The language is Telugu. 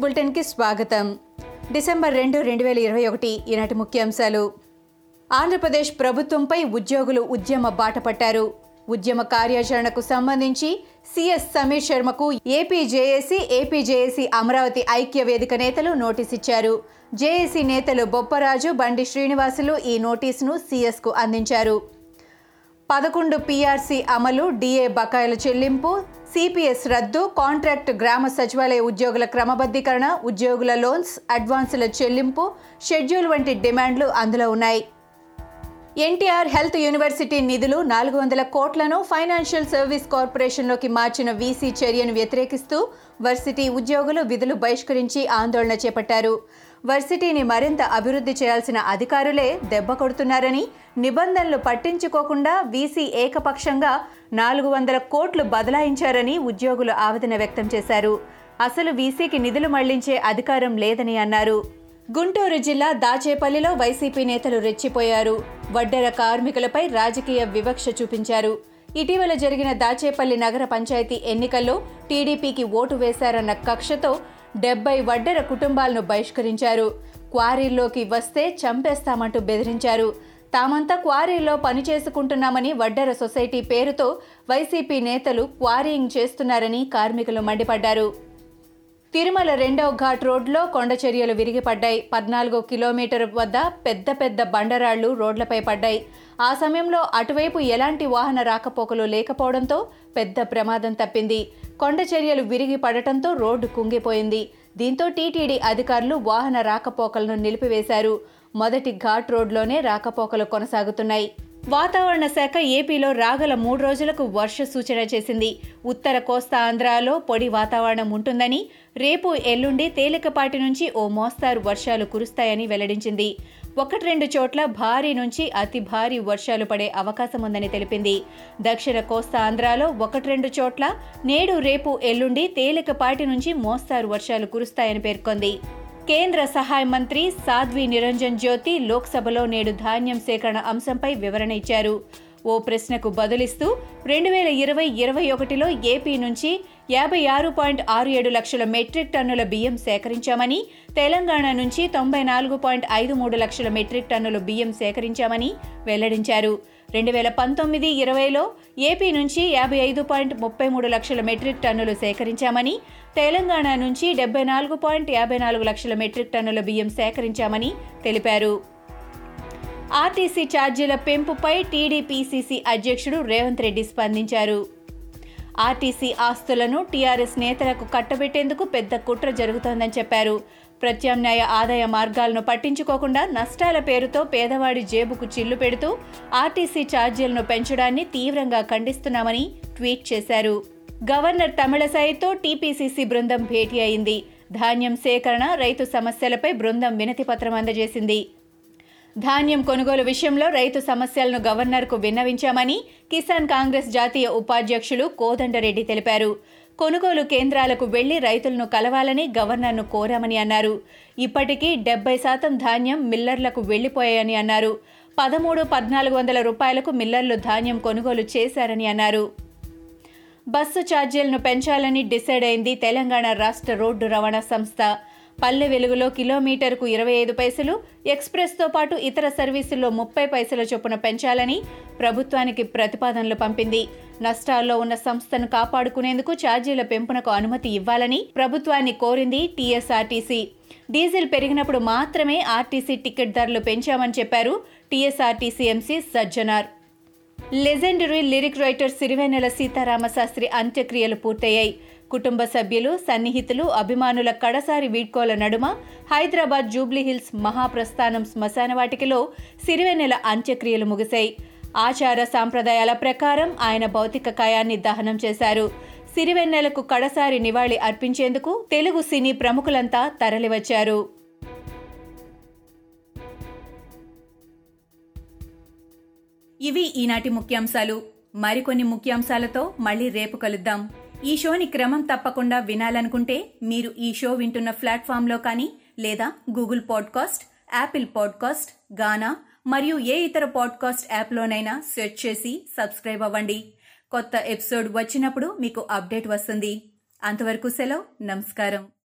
బులెటిన్కి స్వాగతం. డిసెంబర్ రెండు రెండు వేల ఇరవై ఒకటి ఈనాటి ముఖ్యాంశాలు. ఆంధ్రప్రదేశ్ ప్రభుత్వంపై ఉద్యోగులు ఉద్యమ బాట పట్టారు. ఉద్యమ కార్యాచరణకు సంబంధించి సిఎస్ సమీర్ శర్మకు ఏపీ జేఏసీ అమరావతి ఐక్య వేదిక నేతలు నోటీస్ ఇచ్చారు. జేఏసీ నేతలు బొప్పరాజు బండి శ్రీనివాసులు ఈ నోటీసును సిఎస్కు అందించారు. పదకొండు పీఆర్సీ అమలు డిఏ బకాయిల చెల్లింపు సిపిఎస్ రద్దు కాంట్రాక్ట్ గ్రామ సచివాలయ ఉద్యోగుల క్రమబద్ధీకరణ ఉద్యోగుల లోన్స్ అడ్వాన్సుల చెల్లింపు షెడ్యూల్ వంటి డిమాండ్లు అందులో ఉన్నాయి. ఎన్టీఆర్ హెల్త్ యూనివర్సిటీ నిధులు నాలుగు వందల కోట్లను ఫైనాన్షియల్ సర్వీస్ కార్పొరేషన్లోకి మార్చిన వీసీ చర్యను వ్యతిరేకిస్తూ వర్సిటీ ఉద్యోగులు విధులు బహిష్కరించి ఆందోళన చేపట్టారు. వర్సిటీని మరింత అభివృద్ధి చేయాల్సిన అధికారులే దెబ్బ కొడుతున్నారని నిబంధనలు పట్టించుకోకుండా వీసీ ఏకపక్షంగా నాలుగు వందల కోట్లు బదలాయించారని ఉద్యోగులు ఆవేదన వ్యక్తం చేశారు. అసలు వీసీకి నిధులు మళ్ళించే అధికారం లేదని అన్నారు. గుంటూరు జిల్లా దాచేపల్లిలో వైసీపీ నేతలు రెచ్చిపోయారు. వడ్డెర కార్మికులపై రాజకీయ వివక్ష చూపించారు. ఇటీవల జరిగిన దాచేపల్లి నగర పంచాయతీ ఎన్నికల్లో టీడీపీకి ఓటు వేశారన్న కక్షతో డెబ్బై వడ్డెర కుటుంబాలను బహిష్కరించారు. క్వారీల్లోకి వస్తే చంపేస్తామంటూ బెదిరించారు. తామంతా క్వారీల్లో పని చేసుకుంటున్నామని వడ్డెర సొసైటీ పేరుతో వైసీపీ నేతలు క్వారీయింగ్ చేస్తున్నారని కార్మికులు మండిపడ్డారు. తిరుమల రెండవ ఘాట్ రోడ్లో కొండచర్యలు విరిగిపడ్డాయి. పద్నాలుగో కిలోమీటర్ వద్ద పెద్ద పెద్ద బండరాళ్ళు రోడ్లపై పడ్డాయి. ఆ సమయంలో అటువైపు ఎలాంటి వాహన రాకపోకలు లేకపోవడంతో పెద్ద ప్రమాదం తప్పింది. కొండచర్యలు విరిగి పడటంతో రోడ్డు కుంగిపోయింది. దీంతో టీటీడీ అధికారులు వాహన రాకపోకలను నిలిపివేశారు. మొదటి ఘాట్ రోడ్లోనే రాకపోకలు కొనసాగుతున్నాయి. వాతావరణ శాఖ ఏపీలో రాగల మూడు రోజులకు వర్ష సూచన చేసింది. ఉత్తర కోస్తా ఆంధ్రాలో పొడి వాతావరణం ఉంటుందని రేపు ఎల్లుండి తేలికపాటి నుంచి ఓ మోస్తారు వర్షాలు కురుస్తాయని వెల్లడించింది. ఒకటి రెండు చోట్ల భారీ నుంచి అతి భారీ వర్షాలు పడే అవకాశం ఉందని తెలిపింది. దక్షిణ కోస్తా ఆంధ్రాలో ఒకటి రెండు చోట్ల నేడు రేపు ఎల్లుండి తేలికపాటి నుంచి మోస్తారు వర్షాలు కురుస్తాయని పేర్కొంది. కేంద్ర సహాయ మంత్రి సాధ్వి నిరంజన్ జ్యోతి లోక్సభలో నేడు ధాన్యం సేకరణ అంశంపై వివరణ ఇచ్చారు. ఓ ప్రశ్నకు బదులిస్తూ రెండు వేల ఇరవై ఇరవై ఒకటిలో ఏపీ నుంచి యాభై ఆరు పాయింట్ ఆరు ఏడు లక్షల మెట్రిక్ టన్నుల బియ్యం సేకరించామని తెలంగాణ నుంచి తొంభై నాలుగు పాయింట్ ఐదు మూడు లక్షల మెట్రిక్ టన్నుల బియ్యం సేకరించామని వెల్లడించారు. రెండు వేల పంతొమ్మిది ఇరవైలో ఏపీ నుంచి యాభై ఐదు పాయింట్ ముప్పై మూడు లక్షల మెట్రిక్ టన్నులు సేకరించామని తెలంగాణ నుంచి డెబ్బై నాలుగు పాయింట్ యాభై నాలుగు లక్షల మెట్రిక్ టన్నుల బియ్యం సేకరించామని తెలిపారు. ఆర్టీసీ ఛార్జీల పెంపుపై టీడీపీసీసీ అధ్యక్షుడు రేవంత్ రెడ్డి స్పందించారు. ఆర్టీసీ ఆస్తులను టీఆర్ఎస్ నేతలకు కట్టబెట్టేందుకు పెద్ద కుట్ర జరుగుతోందని చెప్పారు. ప్రత్యామ్నాయ ఆదాయ మార్గాలను పట్టించుకోకుండా నష్టాల పేరుతో పేదవాడి జేబుకు చిల్లు పెడుతూ ఆర్టీసీ ఛార్జీలను పెంచడాన్ని తీవ్రంగా ఖండిస్తున్నామని ట్వీట్ చేశారు. గవర్నర్ తమిళసాయితో టీపీసీసీ బృందం భేటీ అయింది. ధాన్యం సేకరణ రైతు సమస్యలపై బృందం వినతిపత్రం అందజేసింది. ధాన్యం కొనుగోలు విషయంలో రైతు సమస్యలను గవర్నర్కు విన్నవించామని కిసాన్ కాంగ్రెస్ జాతీయ ఉపాధ్యక్షులు కోదండరెడ్డి తెలిపారు. కొనుగోలు కేంద్రాలకు వెళ్ళి రైతులను కలవాలని గవర్నర్ను కోరామని అన్నారు. ఇప్పటికీ డెబ్బై శాతం ధాన్యం మిల్లర్లకు వెళ్ళిపోయాయని అన్నారు. పదమూడు పద్నాలుగు వందల రూపాయలకు మిల్లర్లు ధాన్యం కొనుగోలు చేశారని అన్నారు. బస్సు ఛార్జీలను పెంచాలని డిసైడ్ అయింది తెలంగాణ రాష్ట్ర రోడ్డు రవాణా సంస్థ. పల్లె వెలుగులో కిలోమీటర్కు ఇరవై ఐదు పైసలు ఎక్స్ప్రెస్తో పాటు ఇతర సర్వీసుల్లో ముప్పై పైసల చొప్పున పెంచాలని ప్రభుత్వానికి ప్రతిపాదనలు పంపింది. నష్టాల్లో ఉన్న సంస్థను కాపాడుకునేందుకు ఛార్జీల పెంపునకు అనుమతి ఇవ్వాలని ప్రభుత్వాన్ని కోరింది టీఎస్ఆర్టీసీ. డీజిల్ పెరిగినప్పుడు మాత్రమే ఆర్టీసీ టికెట్ ధరలు పెంచామని చెప్పారు TSRTC MC Sajjanar. Legendary lyric writer Sirivennela Seetharama Sastry పూర్తయ్యాయి. కుటుంబ సభ్యులు సన్నిహితులు అభిమానుల కడసారి వీడ్కోల నడుమ హైదరాబాద్ జూబ్లీహిల్స్ మహాప్రస్థానం శ్మశానవాటికలో సిరివేనెల అంత్యక్రియలు ముగిశాయి. ఆచార సాంప్రదాయాల ప్రకారం ఆయన భౌతిక కాయాన్ని దహనం చేశారు. సిరివెన్నెలకు కడసారి నివాళి అర్పించేందుకు తెలుగు సినీ ప్రముఖులంతా తరలివచ్చారు. ఇవి ఈనాటి ముఖ్యాంశాలు. మరికొన్ని ముఖ్యాంశాలతో మళ్ళీ రేపు కలుద్దాం. ఈ షోని క్రమం తప్పకుండా వినాలనుకుంటే మీరు ఈ షో వింటున్న ప్లాట్ఫామ్లో కానీ లేదా Google podcast Apple podcast Gaana మరియు ఏ ఇతర పాడ్కాస్ట్ యాప్లోనైనా సెర్చ్ చేసి సబ్స్క్రైబ్ అవ్వండి. కొత్త ఎపిసోడ్ వచ్చినప్పుడు మీకు అప్డేట్ వస్తుంది. అంతవరకు సెలవు నమస్కారం.